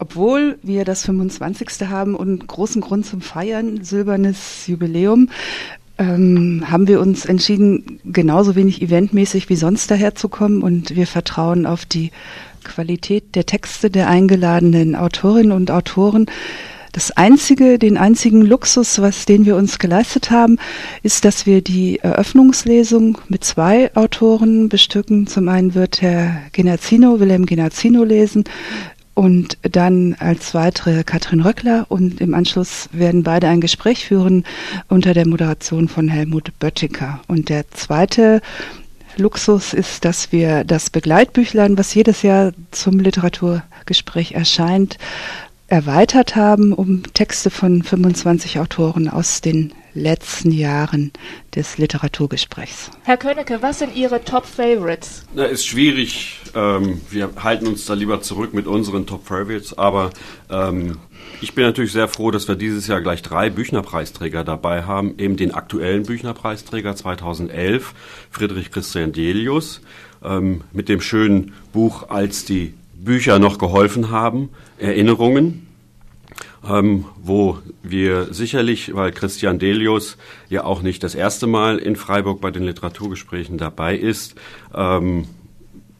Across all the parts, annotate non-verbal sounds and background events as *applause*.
obwohl wir das 25. haben und großen Grund zum Feiern, silbernes Jubiläum, ähm, haben wir uns entschieden, genauso wenig eventmäßig wie sonst daherzukommen und wir vertrauen auf die Qualität der Texte der eingeladenen Autorinnen und Autoren. Das einzige, den einzigen Luxus, was den wir uns geleistet haben, ist, dass wir die Eröffnungslesung mit zwei Autoren bestücken. Zum einen wird Herr Genazzino, Wilhelm Genazzino lesen, und dann als weitere Katrin Röckler und im Anschluss werden beide ein Gespräch führen unter der Moderation von Helmut Böttinger. Und der zweite Luxus ist, dass wir das Begleitbüchlein, was jedes Jahr zum Literaturgespräch erscheint, erweitert haben um Texte von 25 Autoren aus den letzten Jahren des Literaturgesprächs. Herr Könnecke, was sind Ihre Top Favorites? Na, ist schwierig. Ähm, wir halten uns da lieber zurück mit unseren Top Favorites, aber ähm, ich bin natürlich sehr froh, dass wir dieses Jahr gleich drei Büchnerpreisträger dabei haben. Eben den aktuellen Büchnerpreisträger 2011, Friedrich Christian Delius, ähm, mit dem schönen Buch Als die Bücher noch geholfen haben, Erinnerungen, ähm, wo wir sicherlich, weil Christian Delius ja auch nicht das erste Mal in Freiburg bei den Literaturgesprächen dabei ist, ähm,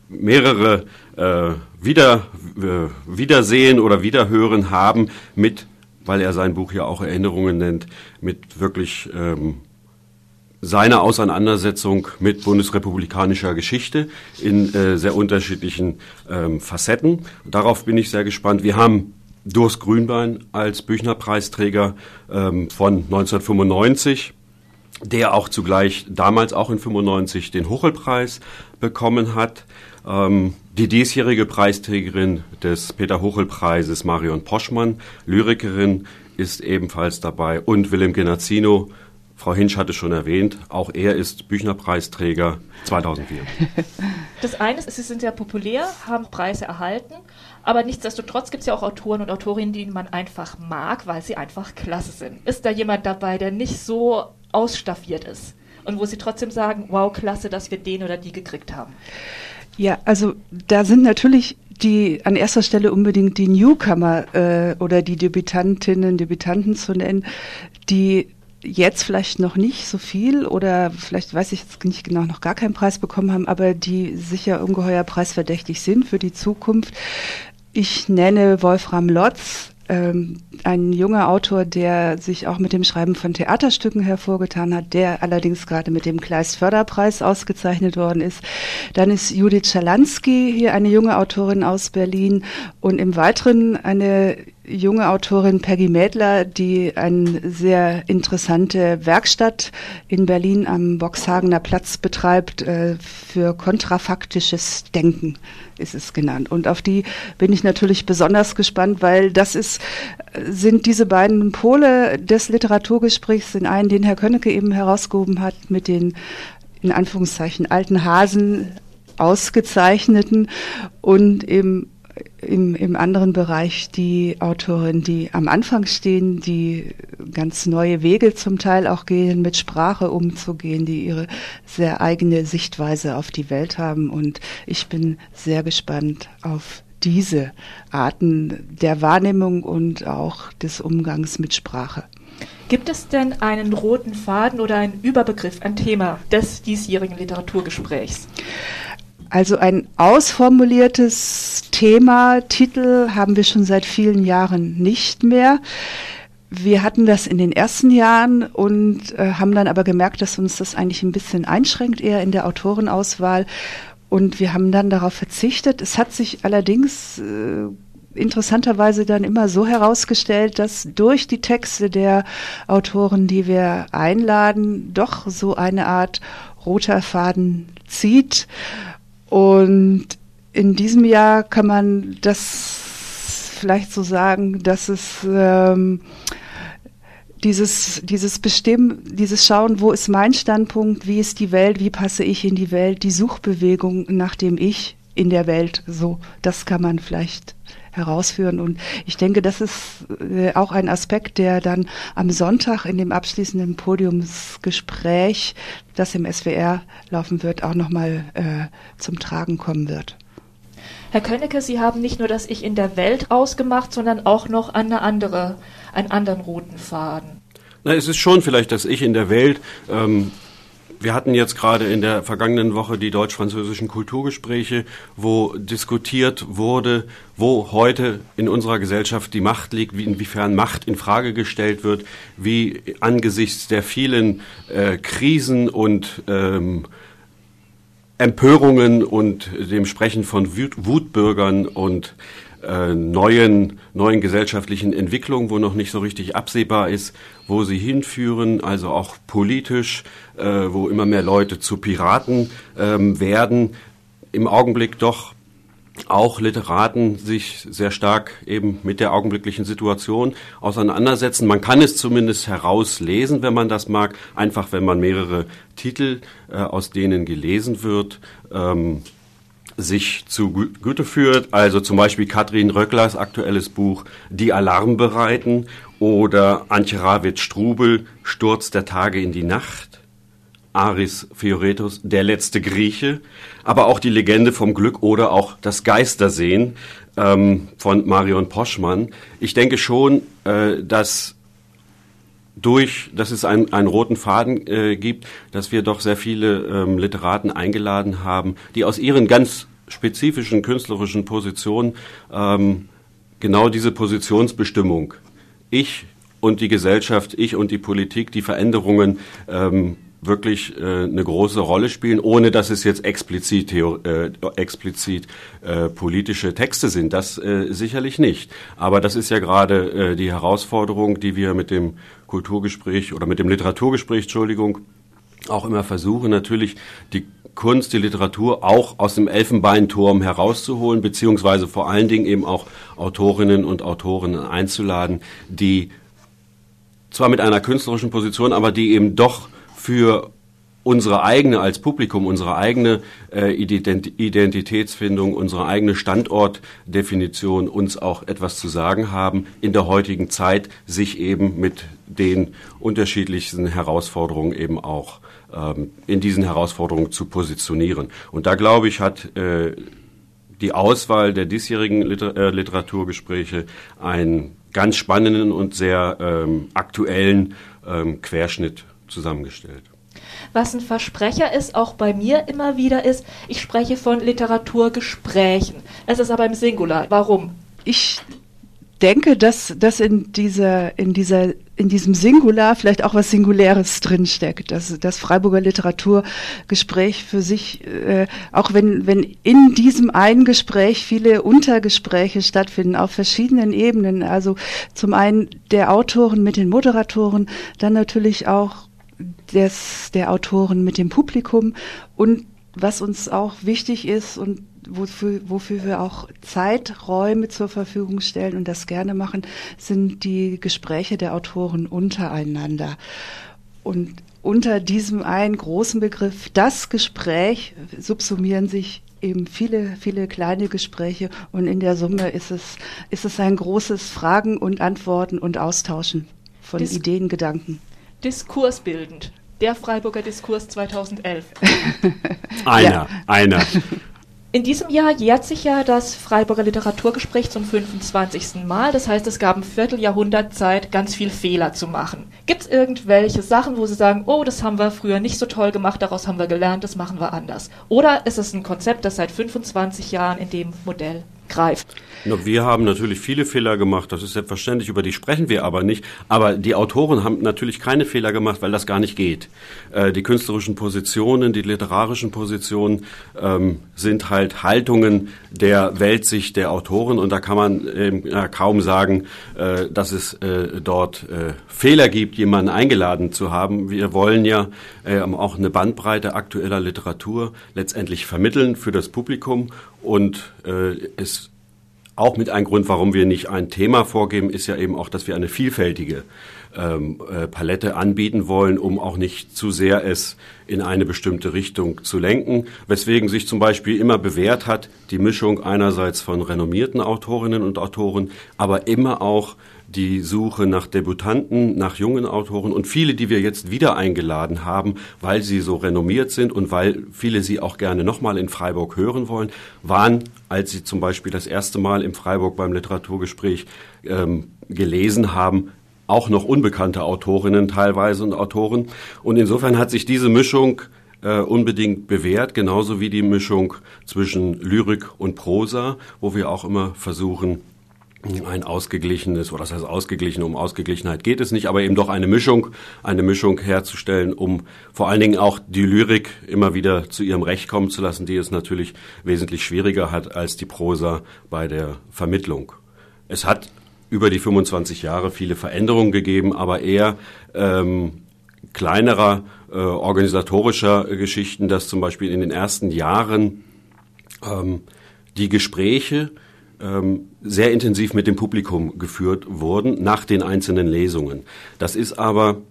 mehrere äh, wieder, äh, Wiedersehen oder Wiederhören haben mit, weil er sein Buch ja auch Erinnerungen nennt, mit wirklich ähm, seine Auseinandersetzung mit bundesrepublikanischer Geschichte in äh, sehr unterschiedlichen ähm, Facetten. Darauf bin ich sehr gespannt. Wir haben Durst Grünbein als Büchnerpreisträger ähm, von 1995, der auch zugleich damals auch in 95 den Hochelpreis bekommen hat. Ähm, die diesjährige Preisträgerin des Peter Hochel-Preises, Marion Poschmann, Lyrikerin, ist ebenfalls dabei und Willem Genazzino, Frau Hinsch hatte schon erwähnt, auch er ist Büchnerpreisträger 2004. *laughs* Das eine ist, Sie sind sehr populär, haben Preise erhalten, aber nichtsdestotrotz gibt es ja auch Autoren und Autorinnen, die man einfach mag, weil sie einfach klasse sind. Ist da jemand dabei, der nicht so ausstaffiert ist und wo Sie trotzdem sagen, wow, klasse, dass wir den oder die gekriegt haben? Ja, also da sind natürlich die an erster Stelle unbedingt die Newcomer äh, oder die Debütantinnen, Debütanten zu nennen, die jetzt vielleicht noch nicht so viel oder vielleicht weiß ich jetzt nicht genau, noch gar keinen Preis bekommen haben, aber die sicher ungeheuer preisverdächtig sind für die Zukunft. Ich nenne Wolfram Lotz, ähm, ein junger Autor, der sich auch mit dem Schreiben von Theaterstücken hervorgetan hat, der allerdings gerade mit dem Kleist Förderpreis ausgezeichnet worden ist. Dann ist Judith Schalansky hier eine junge Autorin aus Berlin und im Weiteren eine junge Autorin Peggy Mädler, die eine sehr interessante Werkstatt in Berlin am Boxhagener Platz betreibt äh, für kontrafaktisches Denken ist es genannt. Und auf die bin ich natürlich besonders gespannt, weil das ist, sind diese beiden Pole des Literaturgesprächs, in einen, den Herr Könnecke eben herausgehoben hat, mit den in Anführungszeichen alten Hasen ausgezeichneten und eben im, im anderen Bereich die Autoren, die am Anfang stehen, die ganz neue Wege zum Teil auch gehen, mit Sprache umzugehen, die ihre sehr eigene Sichtweise auf die Welt haben. Und ich bin sehr gespannt auf diese Arten der Wahrnehmung und auch des Umgangs mit Sprache. Gibt es denn einen roten Faden oder einen Überbegriff, ein Thema des diesjährigen Literaturgesprächs? Also ein ausformuliertes Thema, Titel haben wir schon seit vielen Jahren nicht mehr. Wir hatten das in den ersten Jahren und äh, haben dann aber gemerkt, dass uns das eigentlich ein bisschen einschränkt, eher in der Autorenauswahl. Und wir haben dann darauf verzichtet. Es hat sich allerdings äh, interessanterweise dann immer so herausgestellt, dass durch die Texte der Autoren, die wir einladen, doch so eine Art roter Faden zieht. Und in diesem Jahr kann man das vielleicht so sagen, dass es ähm, dieses, dieses Bestimmen, dieses Schauen, wo ist mein Standpunkt, wie ist die Welt, wie passe ich in die Welt, die Suchbewegung nach dem Ich in der Welt, so, das kann man vielleicht herausführen. Und ich denke, das ist äh, auch ein Aspekt, der dann am Sonntag in dem abschließenden Herr Könnecke, Sie haben nicht nur das Ich in der Welt ausgemacht, sondern auch noch eine andere, einen anderen roten Faden. Na, es ist schon vielleicht das Ich in der Welt. Ähm wir hatten jetzt gerade in der vergangenen Woche die deutsch-französischen Kulturgespräche, wo diskutiert wurde, wo heute in unserer Gesellschaft die Macht liegt, wie inwiefern Macht in Frage gestellt wird, wie angesichts der vielen äh, Krisen und ähm, Empörungen und dem Sprechen von Wut Wutbürgern und äh, neuen, neuen gesellschaftlichen Entwicklungen, wo noch nicht so richtig absehbar ist, wo sie hinführen, also auch politisch, äh, wo immer mehr Leute zu Piraten ähm, werden, im Augenblick doch auch Literaten sich sehr stark eben mit der augenblicklichen Situation auseinandersetzen. Man kann es zumindest herauslesen, wenn man das mag, einfach wenn man mehrere Titel, äh, aus denen gelesen wird, ähm, sich zu Güte führt. Also zum Beispiel Katrin Röcklers aktuelles Buch Die Alarmbereiten oder Antje Ravitz-Strubel Sturz der Tage in die Nacht. Aris Fioretus, der letzte Grieche, aber auch die Legende vom Glück oder auch das Geistersehen ähm, von Marion Poschmann. Ich denke schon, äh, dass durch, dass es einen, einen roten Faden äh, gibt, dass wir doch sehr viele ähm, Literaten eingeladen haben, die aus ihren ganz spezifischen künstlerischen Position ähm, genau diese Positionsbestimmung. Ich und die Gesellschaft, ich und die Politik, die Veränderungen ähm, wirklich äh, eine große Rolle spielen, ohne dass es jetzt explizit, äh, explizit äh, politische Texte sind. Das äh, sicherlich nicht. Aber das ist ja gerade äh, die Herausforderung, die wir mit dem Kulturgespräch oder mit dem Literaturgespräch, Entschuldigung, auch immer versuchen, natürlich die Kunst, die Literatur auch aus dem Elfenbeinturm herauszuholen, beziehungsweise vor allen Dingen eben auch Autorinnen und Autoren einzuladen, die zwar mit einer künstlerischen Position, aber die eben doch für unsere eigene als Publikum, unsere eigene äh, Identitätsfindung, unsere eigene Standortdefinition uns auch etwas zu sagen haben, in der heutigen Zeit sich eben mit den unterschiedlichsten Herausforderungen eben auch ähm, in diesen Herausforderungen zu positionieren. Und da glaube ich, hat äh, die Auswahl der diesjährigen Liter äh, Literaturgespräche einen ganz spannenden und sehr ähm, aktuellen ähm, Querschnitt zusammengestellt. Was ein Versprecher ist, auch bei mir immer wieder ist, ich spreche von Literaturgesprächen. Es ist aber im Singular. Warum? Ich denke, dass, dass in dieser, in dieser, in diesem Singular vielleicht auch was Singuläres drinsteckt. Dass das Freiburger Literaturgespräch für sich, äh, auch wenn, wenn in diesem einen Gespräch viele Untergespräche stattfinden, auf verschiedenen Ebenen. Also zum einen der Autoren mit den Moderatoren, dann natürlich auch des, der Autoren mit dem Publikum und was uns auch wichtig ist und wofür, wofür wir auch Zeiträume zur Verfügung stellen und das gerne machen, sind die Gespräche der Autoren untereinander. Und unter diesem einen großen Begriff, das Gespräch, subsumieren sich eben viele, viele kleine Gespräche und in der Summe ist es, ist es ein großes Fragen und Antworten und Austauschen von Dis Ideen, Gedanken. Diskursbildend. Der Freiburger Diskurs 2011. *laughs* einer, ja. einer. In diesem Jahr jährt sich ja das Freiburger Literaturgespräch zum 25. Mal. Das heißt, es gab ein Vierteljahrhundert Zeit, ganz viel Fehler zu machen. Gibt es irgendwelche Sachen, wo Sie sagen, oh, das haben wir früher nicht so toll gemacht, daraus haben wir gelernt, das machen wir anders? Oder ist es ein Konzept, das seit 25 Jahren in dem Modell greift? Wir haben natürlich viele Fehler gemacht, das ist selbstverständlich, über die sprechen wir aber nicht. Aber die Autoren haben natürlich keine Fehler gemacht, weil das gar nicht geht. Äh, die künstlerischen Positionen, die literarischen Positionen ähm, sind halt Haltungen der Weltsicht der Autoren und da kann man ähm, kaum sagen, äh, dass es äh, dort äh, Fehler gibt, jemanden eingeladen zu haben. Wir wollen ja ähm, auch eine Bandbreite aktueller Literatur letztendlich vermitteln für das Publikum und äh, es auch mit ein Grund, warum wir nicht ein Thema vorgeben, ist ja eben auch, dass wir eine vielfältige ähm, äh, Palette anbieten wollen, um auch nicht zu sehr es in eine bestimmte Richtung zu lenken. Weswegen sich zum Beispiel immer bewährt hat, die Mischung einerseits von renommierten Autorinnen und Autoren, aber immer auch die Suche nach Debutanten, nach jungen Autoren und viele, die wir jetzt wieder eingeladen haben, weil sie so renommiert sind und weil viele sie auch gerne nochmal in Freiburg hören wollen, waren, als sie zum Beispiel das erste Mal in Freiburg beim Literaturgespräch ähm, gelesen haben, auch noch unbekannte Autorinnen teilweise und Autoren. Und insofern hat sich diese Mischung äh, unbedingt bewährt, genauso wie die Mischung zwischen Lyrik und Prosa, wo wir auch immer versuchen, ein ausgeglichenes, oder das heißt ausgeglichen, um Ausgeglichenheit geht es nicht, aber eben doch eine Mischung, eine Mischung herzustellen, um vor allen Dingen auch die Lyrik immer wieder zu ihrem Recht kommen zu lassen, die es natürlich wesentlich schwieriger hat als die Prosa bei der Vermittlung. Es hat über die 25 Jahre viele Veränderungen gegeben, aber eher ähm, kleinerer äh, organisatorischer Geschichten, dass zum Beispiel in den ersten Jahren ähm, die Gespräche sehr intensiv mit dem Publikum geführt wurden nach den einzelnen Lesungen. Das ist aber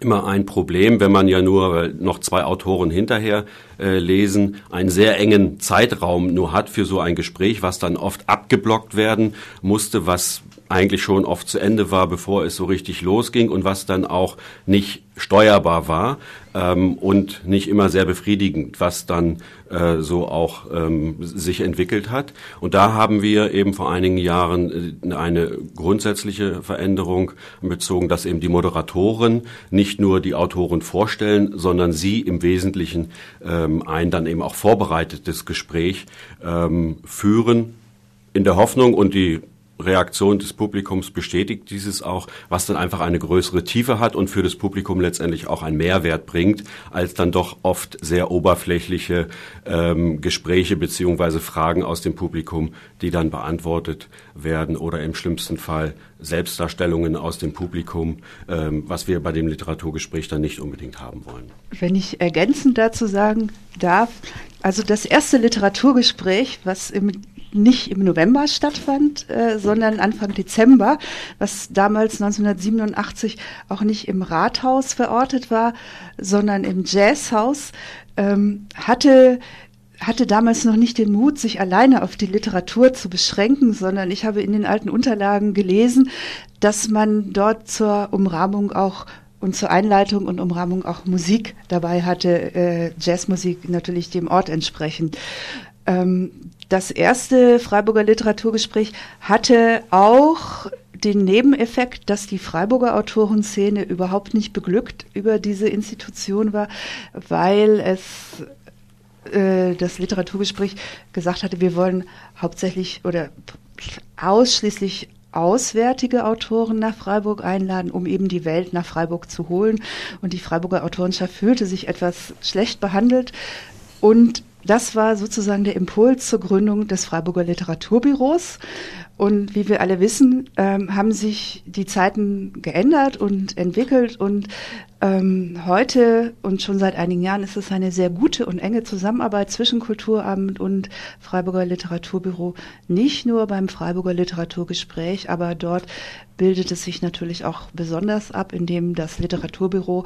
immer ein Problem, wenn man ja nur noch zwei Autoren hinterher äh, lesen, einen sehr engen Zeitraum nur hat für so ein Gespräch, was dann oft abgeblockt werden musste, was eigentlich schon oft zu Ende war, bevor es so richtig losging und was dann auch nicht steuerbar war ähm, und nicht immer sehr befriedigend, was dann äh, so auch ähm, sich entwickelt hat. Und da haben wir eben vor einigen Jahren äh, eine grundsätzliche Veränderung bezogen, dass eben die Moderatoren nicht nur die Autoren vorstellen, sondern sie im Wesentlichen ähm, ein dann eben auch vorbereitetes Gespräch ähm, führen in der Hoffnung und die Reaktion des Publikums bestätigt dieses auch, was dann einfach eine größere Tiefe hat und für das Publikum letztendlich auch einen Mehrwert bringt, als dann doch oft sehr oberflächliche ähm, Gespräche beziehungsweise Fragen aus dem Publikum, die dann beantwortet werden oder im schlimmsten Fall Selbstdarstellungen aus dem Publikum, ähm, was wir bei dem Literaturgespräch dann nicht unbedingt haben wollen. Wenn ich ergänzend dazu sagen darf, also das erste Literaturgespräch, was im nicht im November stattfand, äh, sondern Anfang Dezember, was damals 1987 auch nicht im Rathaus verortet war, sondern im Jazzhaus, ähm, hatte hatte damals noch nicht den Mut, sich alleine auf die Literatur zu beschränken, sondern ich habe in den alten Unterlagen gelesen, dass man dort zur Umrahmung auch und zur Einleitung und Umrahmung auch Musik dabei hatte, äh, Jazzmusik natürlich dem Ort entsprechend. Ähm, das erste Freiburger Literaturgespräch hatte auch den Nebeneffekt, dass die Freiburger Autorenszene überhaupt nicht beglückt über diese Institution war, weil es äh, das Literaturgespräch gesagt hatte, wir wollen hauptsächlich oder ausschließlich auswärtige Autoren nach Freiburg einladen, um eben die Welt nach Freiburg zu holen. Und die Freiburger Autorenschaft fühlte sich etwas schlecht behandelt und das war sozusagen der Impuls zur Gründung des Freiburger Literaturbüros. Und wie wir alle wissen, ähm, haben sich die Zeiten geändert und entwickelt und ähm, heute und schon seit einigen Jahren ist es eine sehr gute und enge Zusammenarbeit zwischen Kulturamt und Freiburger Literaturbüro. Nicht nur beim Freiburger Literaturgespräch, aber dort bildet es sich natürlich auch besonders ab, indem das Literaturbüro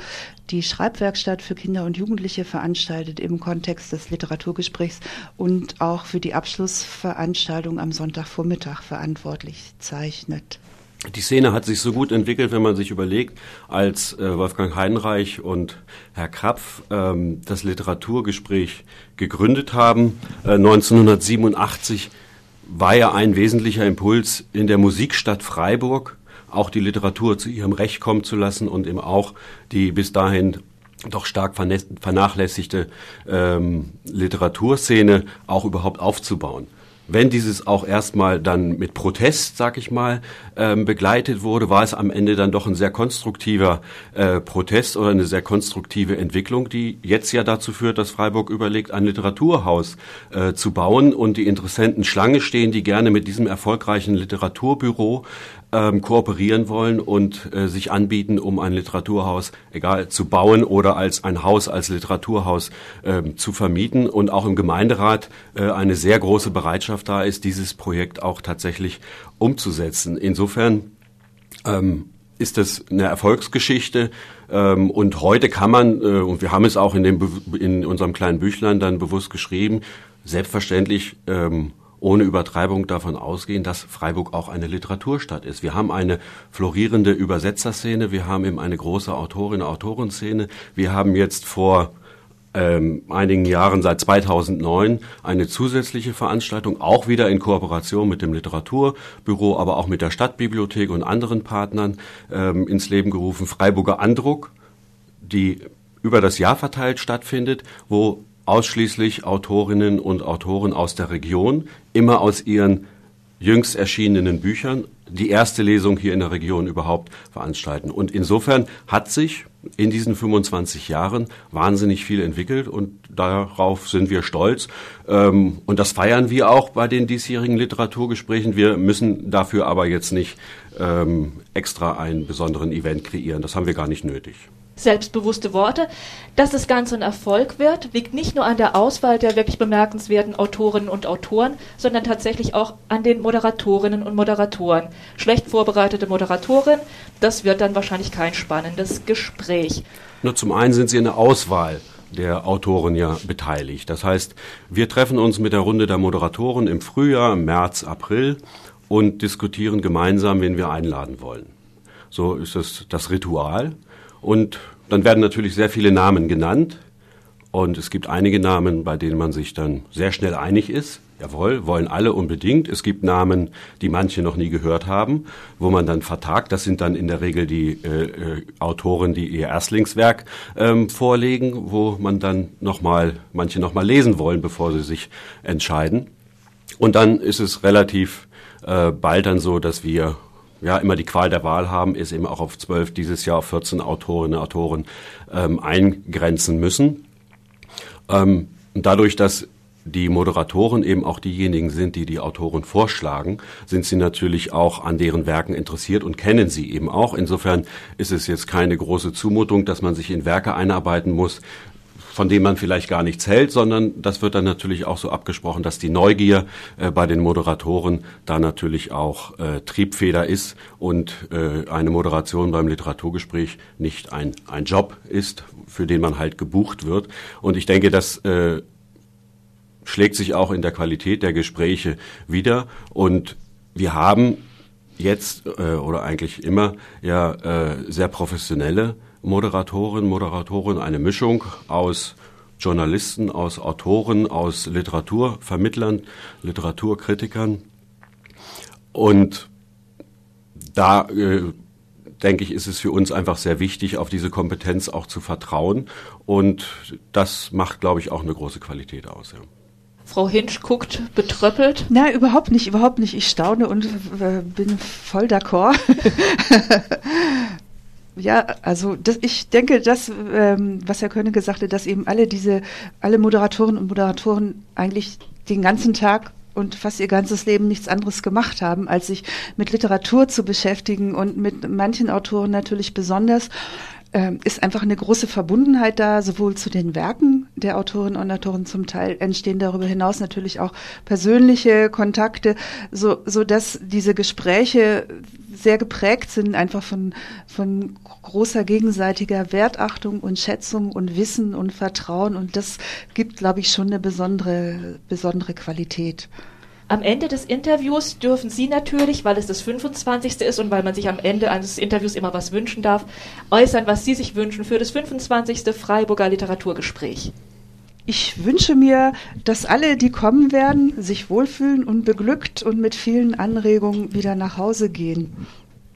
die Schreibwerkstatt für Kinder und Jugendliche veranstaltet im Kontext des Literaturgesprächs und auch für die Abschlussveranstaltung am Sonntagvormittag verantwortlich zeichnet. Die Szene hat sich so gut entwickelt, wenn man sich überlegt, als äh, Wolfgang Heinreich und Herr Krapf ähm, das Literaturgespräch gegründet haben. Äh, 1987 war ja ein wesentlicher Impuls in der Musikstadt Freiburg, auch die Literatur zu ihrem Recht kommen zu lassen und eben auch die bis dahin doch stark vernachlässigte ähm, Literaturszene auch überhaupt aufzubauen wenn dieses auch erstmal dann mit Protest, sag ich mal, ähm, begleitet wurde, war es am Ende dann doch ein sehr konstruktiver äh, Protest oder eine sehr konstruktive Entwicklung, die jetzt ja dazu führt, dass Freiburg überlegt, ein Literaturhaus äh, zu bauen. Und die Interessenten Schlange stehen, die gerne mit diesem erfolgreichen Literaturbüro ähm, kooperieren wollen und äh, sich anbieten, um ein Literaturhaus, egal, zu bauen oder als ein Haus als Literaturhaus ähm, zu vermieten und auch im Gemeinderat äh, eine sehr große Bereitschaft da ist, dieses Projekt auch tatsächlich umzusetzen. Insofern ähm, ist das eine Erfolgsgeschichte ähm, und heute kann man äh, und wir haben es auch in dem in unserem kleinen Büchlein dann bewusst geschrieben, selbstverständlich ähm, ohne Übertreibung davon ausgehen, dass Freiburg auch eine Literaturstadt ist. Wir haben eine florierende Übersetzerszene, wir haben eben eine große Autorinnen-Autorenszene. Wir haben jetzt vor ähm, einigen Jahren, seit 2009, eine zusätzliche Veranstaltung, auch wieder in Kooperation mit dem Literaturbüro, aber auch mit der Stadtbibliothek und anderen Partnern ähm, ins Leben gerufen, Freiburger Andruck, die über das Jahr verteilt stattfindet, wo ausschließlich Autorinnen und Autoren aus der Region, immer aus ihren jüngst erschienenen Büchern, die erste Lesung hier in der Region überhaupt veranstalten. Und insofern hat sich in diesen 25 Jahren wahnsinnig viel entwickelt und darauf sind wir stolz. Ähm, und das feiern wir auch bei den diesjährigen Literaturgesprächen. Wir müssen dafür aber jetzt nicht ähm, extra einen besonderen Event kreieren. Das haben wir gar nicht nötig selbstbewusste Worte. Dass das Ganze ein Erfolg wird, liegt nicht nur an der Auswahl der wirklich bemerkenswerten Autorinnen und Autoren, sondern tatsächlich auch an den Moderatorinnen und Moderatoren. Schlecht vorbereitete Moderatorin, das wird dann wahrscheinlich kein spannendes Gespräch. Nur zum einen sind sie in der Auswahl der Autoren ja beteiligt. Das heißt, wir treffen uns mit der Runde der Moderatoren im Frühjahr, im März, April und diskutieren gemeinsam, wen wir einladen wollen. So ist es das Ritual. Und dann werden natürlich sehr viele Namen genannt. Und es gibt einige Namen, bei denen man sich dann sehr schnell einig ist. Jawohl, wollen alle unbedingt. Es gibt Namen, die manche noch nie gehört haben, wo man dann vertagt. Das sind dann in der Regel die äh, äh, Autoren, die ihr Erstlingswerk ähm, vorlegen, wo man dann noch mal manche noch mal lesen wollen, bevor sie sich entscheiden. Und dann ist es relativ äh, bald dann so, dass wir ja immer die Qual der Wahl haben, ist eben auch auf zwölf, dieses Jahr auf 14 Autorinnen und Autoren ähm, eingrenzen müssen. Ähm, dadurch, dass die Moderatoren eben auch diejenigen sind, die die Autoren vorschlagen, sind sie natürlich auch an deren Werken interessiert und kennen sie eben auch. Insofern ist es jetzt keine große Zumutung, dass man sich in Werke einarbeiten muss, von dem man vielleicht gar nichts hält, sondern das wird dann natürlich auch so abgesprochen, dass die Neugier äh, bei den Moderatoren da natürlich auch äh, Triebfeder ist und äh, eine Moderation beim Literaturgespräch nicht ein, ein Job ist, für den man halt gebucht wird. Und ich denke, das äh, schlägt sich auch in der Qualität der Gespräche wieder. Und wir haben jetzt äh, oder eigentlich immer ja äh, sehr professionelle Moderatorin, Moderatorin, eine Mischung aus Journalisten, aus Autoren, aus Literaturvermittlern, Literaturkritikern. Und da äh, denke ich, ist es für uns einfach sehr wichtig, auf diese Kompetenz auch zu vertrauen. Und das macht, glaube ich, auch eine große Qualität aus. Ja. Frau Hinsch guckt betröppelt. Na, überhaupt nicht, überhaupt nicht. Ich staune und äh, bin voll d'accord. *laughs* Ja, also das, ich denke, das, ähm, was Herr König gesagt hat, dass eben alle diese, alle Moderatoren und Moderatoren eigentlich den ganzen Tag und fast ihr ganzes Leben nichts anderes gemacht haben, als sich mit Literatur zu beschäftigen und mit manchen Autoren natürlich besonders ähm, ist einfach eine große Verbundenheit da, sowohl zu den Werken der Autorinnen und Autoren zum Teil entstehen darüber hinaus natürlich auch persönliche Kontakte, so, so dass diese Gespräche sehr geprägt sind, einfach von, von großer gegenseitiger Wertachtung und Schätzung und Wissen und Vertrauen. Und das gibt, glaube ich, schon eine besondere, besondere Qualität. Am Ende des Interviews dürfen Sie natürlich, weil es das 25. ist und weil man sich am Ende eines Interviews immer was wünschen darf, äußern, was Sie sich wünschen für das 25. Freiburger Literaturgespräch. Ich wünsche mir, dass alle, die kommen werden, sich wohlfühlen und beglückt und mit vielen Anregungen wieder nach Hause gehen.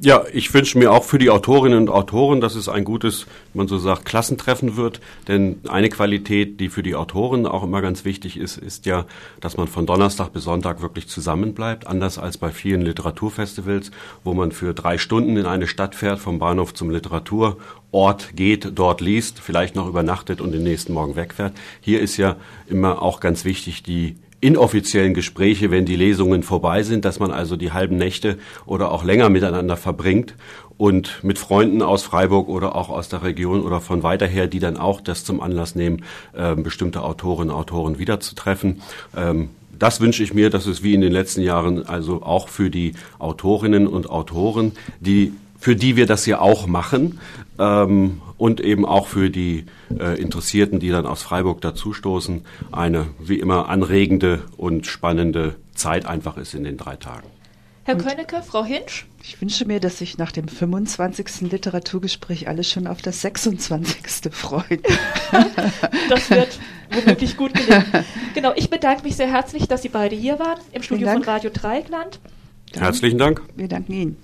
Ja, ich wünsche mir auch für die Autorinnen und Autoren, dass es ein gutes, man so sagt, Klassentreffen wird. Denn eine Qualität, die für die Autoren auch immer ganz wichtig ist, ist ja, dass man von Donnerstag bis Sonntag wirklich zusammenbleibt. Anders als bei vielen Literaturfestivals, wo man für drei Stunden in eine Stadt fährt, vom Bahnhof zum Literaturort geht, dort liest, vielleicht noch übernachtet und den nächsten Morgen wegfährt. Hier ist ja immer auch ganz wichtig die inoffiziellen Gespräche, wenn die Lesungen vorbei sind, dass man also die halben Nächte oder auch länger miteinander verbringt und mit Freunden aus Freiburg oder auch aus der Region oder von weiter her, die dann auch das zum Anlass nehmen, äh, bestimmte Autorinnen und Autoren wiederzutreffen. Ähm, das wünsche ich mir, dass es wie in den letzten Jahren also auch für die Autorinnen und Autoren, die für die wir das ja auch machen ähm, und eben auch für die äh, Interessierten, die dann aus Freiburg dazustoßen, eine wie immer anregende und spannende Zeit einfach ist in den drei Tagen. Herr Königke, Frau Hinsch? Ich wünsche mir, dass sich nach dem 25. Literaturgespräch alle schon auf das 26. freuen. *laughs* das wird womöglich gut gelingen. Genau, ich bedanke mich sehr herzlich, dass Sie beide hier waren im Studio von Radio Dreieckland. Herzlichen Dank. Wir danken Ihnen.